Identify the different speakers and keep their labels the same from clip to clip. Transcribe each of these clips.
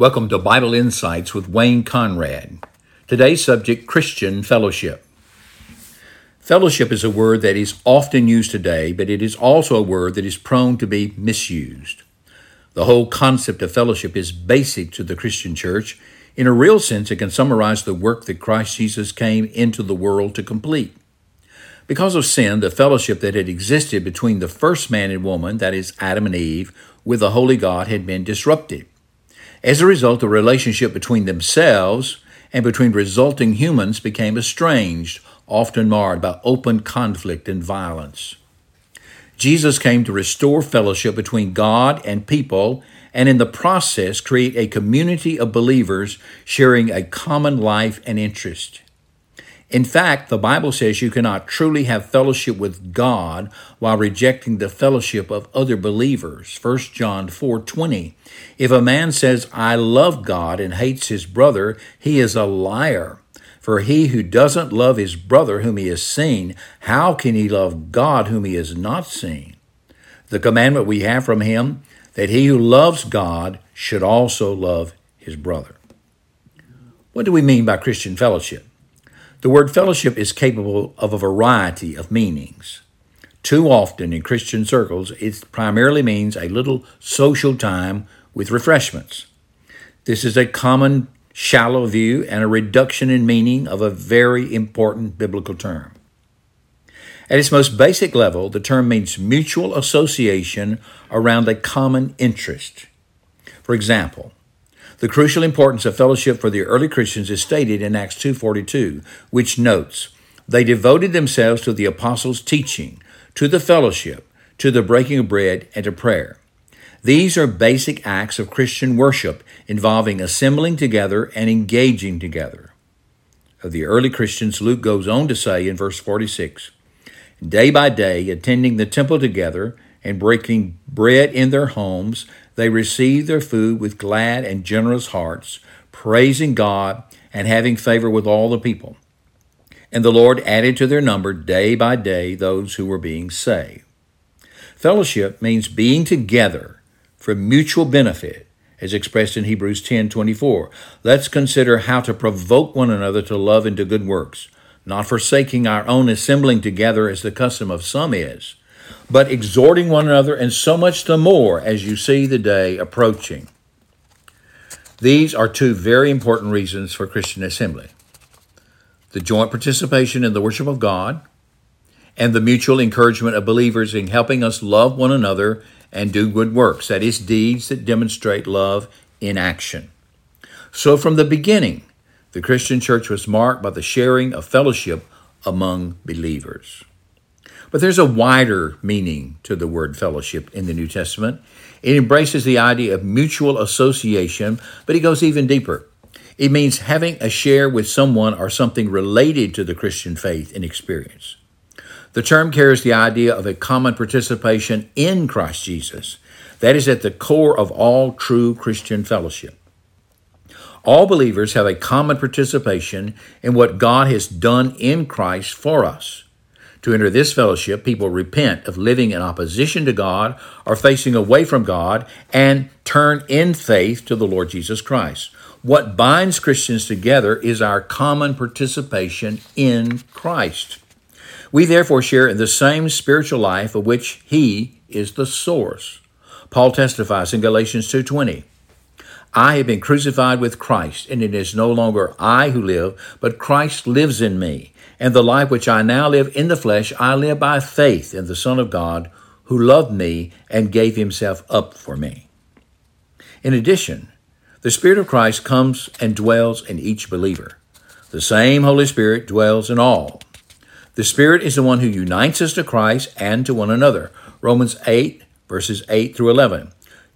Speaker 1: Welcome to Bible Insights with Wayne Conrad. Today's subject Christian fellowship. Fellowship is a word that is often used today, but it is also a word that is prone to be misused. The whole concept of fellowship is basic to the Christian church. In a real sense, it can summarize the work that Christ Jesus came into the world to complete. Because of sin, the fellowship that had existed between the first man and woman, that is, Adam and Eve, with the Holy God had been disrupted. As a result, the relationship between themselves and between resulting humans became estranged, often marred by open conflict and violence. Jesus came to restore fellowship between God and people and in the process create a community of believers sharing a common life and interest. In fact, the Bible says you cannot truly have fellowship with God while rejecting the fellowship of other believers. 1 John 4:20. If a man says, "I love God" and hates his brother, he is a liar. For he who doesn't love his brother whom he has seen, how can he love God whom he has not seen? The commandment we have from him that he who loves God should also love his brother. What do we mean by Christian fellowship? The word fellowship is capable of a variety of meanings. Too often in Christian circles, it primarily means a little social time with refreshments. This is a common shallow view and a reduction in meaning of a very important biblical term. At its most basic level, the term means mutual association around a common interest. For example, the crucial importance of fellowship for the early Christians is stated in Acts 2:42, which notes, "They devoted themselves to the apostles' teaching, to the fellowship, to the breaking of bread, and to prayer." These are basic acts of Christian worship involving assembling together and engaging together. Of the early Christians, Luke goes on to say in verse 46 Day by day, attending the temple together and breaking bread in their homes, they received their food with glad and generous hearts, praising God and having favor with all the people. And the Lord added to their number day by day those who were being saved. Fellowship means being together for mutual benefit, as expressed in Hebrews 10:24. Let's consider how to provoke one another to love and to good works, not forsaking our own assembling together as the custom of some is but exhorting one another, and so much the more as you see the day approaching. These are two very important reasons for Christian assembly the joint participation in the worship of God, and the mutual encouragement of believers in helping us love one another and do good works, that is, deeds that demonstrate love in action. So, from the beginning, the Christian church was marked by the sharing of fellowship among believers. But there's a wider meaning to the word fellowship in the New Testament. It embraces the idea of mutual association, but it goes even deeper. It means having a share with someone or something related to the Christian faith and experience. The term carries the idea of a common participation in Christ Jesus. That is at the core of all true Christian fellowship. All believers have a common participation in what God has done in Christ for us. To enter this fellowship, people repent of living in opposition to God or facing away from God and turn in faith to the Lord Jesus Christ. What binds Christians together is our common participation in Christ. We therefore share in the same spiritual life of which he is the source. Paul testifies in Galatians 2:20, I have been crucified with Christ, and it is no longer I who live, but Christ lives in me. And the life which I now live in the flesh, I live by faith in the Son of God, who loved me and gave himself up for me. In addition, the Spirit of Christ comes and dwells in each believer. The same Holy Spirit dwells in all. The Spirit is the one who unites us to Christ and to one another. Romans 8, verses 8 through 11.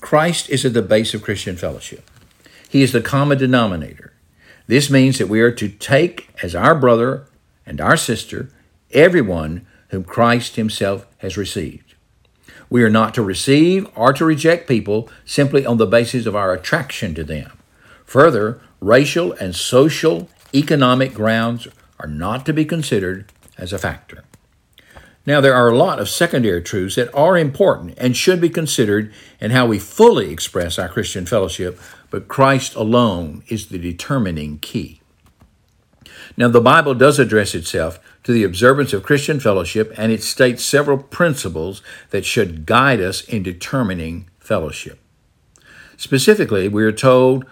Speaker 1: Christ is at the base of Christian fellowship. He is the common denominator. This means that we are to take as our brother and our sister everyone whom Christ Himself has received. We are not to receive or to reject people simply on the basis of our attraction to them. Further, racial and social economic grounds are not to be considered as a factor. Now, there are a lot of secondary truths that are important and should be considered in how we fully express our Christian fellowship, but Christ alone is the determining key. Now, the Bible does address itself to the observance of Christian fellowship, and it states several principles that should guide us in determining fellowship. Specifically, we are told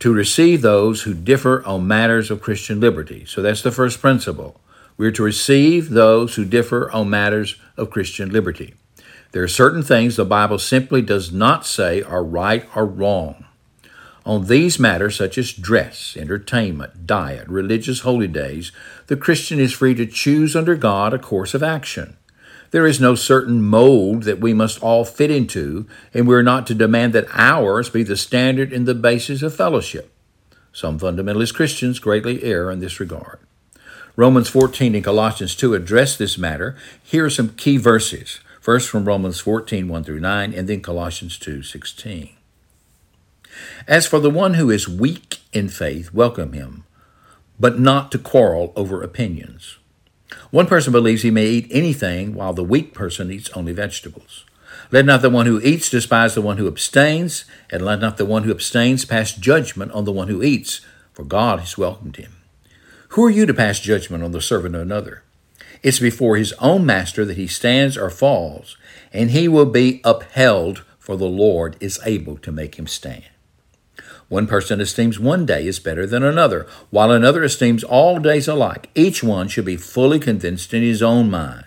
Speaker 1: to receive those who differ on matters of Christian liberty. So that's the first principle. We are to receive those who differ on matters of Christian liberty. There are certain things the Bible simply does not say are right or wrong. On these matters, such as dress, entertainment, diet, religious holy days, the Christian is free to choose under God a course of action. There is no certain mold that we must all fit into, and we are not to demand that ours be the standard and the basis of fellowship. Some fundamentalist Christians greatly err in this regard. Romans 14 and Colossians 2 address this matter. Here are some key verses. First from Romans 14, 1 through 9, and then Colossians 2, 16. As for the one who is weak in faith, welcome him, but not to quarrel over opinions. One person believes he may eat anything, while the weak person eats only vegetables. Let not the one who eats despise the one who abstains, and let not the one who abstains pass judgment on the one who eats, for God has welcomed him. Who are you to pass judgment on the servant of another? It's before his own master that he stands or falls, and he will be upheld, for the Lord is able to make him stand. One person esteems one day as better than another, while another esteems all days alike. Each one should be fully convinced in his own mind.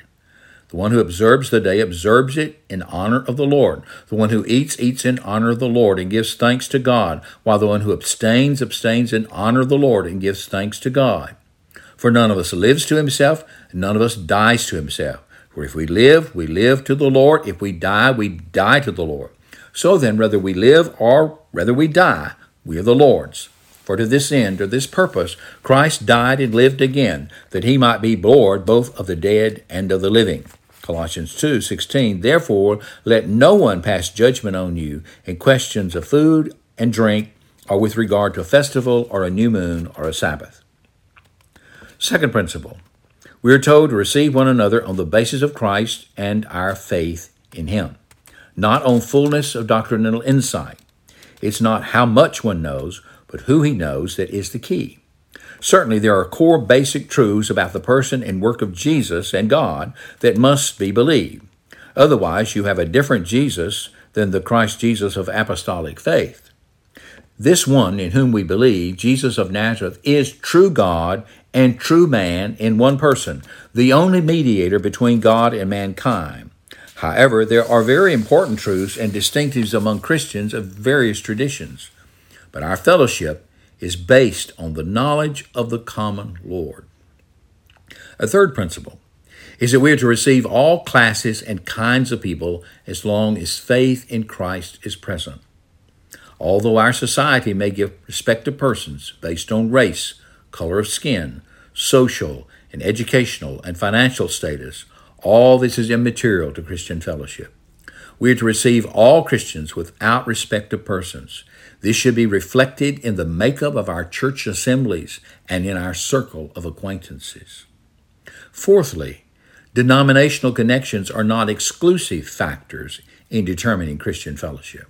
Speaker 1: The one who observes the day observes it in honor of the Lord. The one who eats, eats in honor of the Lord and gives thanks to God, while the one who abstains, abstains in honor of the Lord and gives thanks to God. For none of us lives to himself, and none of us dies to himself. For if we live, we live to the Lord. If we die, we die to the Lord. So then, whether we live or whether we die, we are the Lord's. For to this end, or this purpose, Christ died and lived again, that he might be Lord both of the dead and of the living. Colossians 2 16. Therefore, let no one pass judgment on you in questions of food and drink, or with regard to a festival, or a new moon, or a Sabbath. Second principle we are told to receive one another on the basis of Christ and our faith in Him, not on fullness of doctrinal insight. It's not how much one knows, but who he knows that is the key. Certainly, there are core basic truths about the person and work of Jesus and God that must be believed. Otherwise, you have a different Jesus than the Christ Jesus of apostolic faith. This one in whom we believe, Jesus of Nazareth, is true God and true man in one person, the only mediator between God and mankind. However, there are very important truths and distinctives among Christians of various traditions. But our fellowship is based on the knowledge of the common Lord. A third principle is that we are to receive all classes and kinds of people as long as faith in Christ is present. Although our society may give respect to persons based on race, color of skin, social and educational and financial status, all this is immaterial to Christian fellowship. We are to receive all Christians without respect of persons. This should be reflected in the makeup of our church assemblies and in our circle of acquaintances. Fourthly, denominational connections are not exclusive factors in determining Christian fellowship.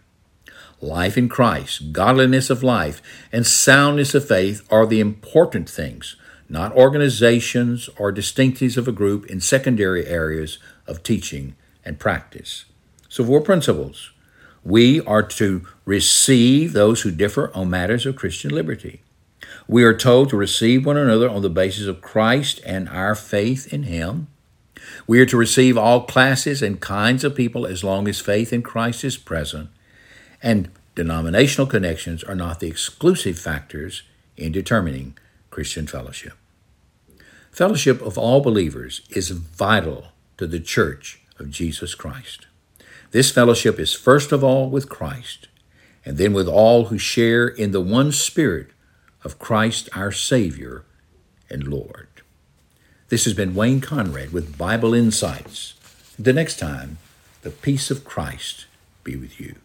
Speaker 1: Life in Christ, godliness of life, and soundness of faith are the important things not organizations or distinctives of a group in secondary areas of teaching and practice. So, four principles. We are to receive those who differ on matters of Christian liberty. We are told to receive one another on the basis of Christ and our faith in Him. We are to receive all classes and kinds of people as long as faith in Christ is present. And denominational connections are not the exclusive factors in determining Christian fellowship. Fellowship of all believers is vital to the church of Jesus Christ. This fellowship is first of all with Christ, and then with all who share in the one Spirit of Christ our Savior and Lord. This has been Wayne Conrad with Bible Insights. The next time, the peace of Christ be with you.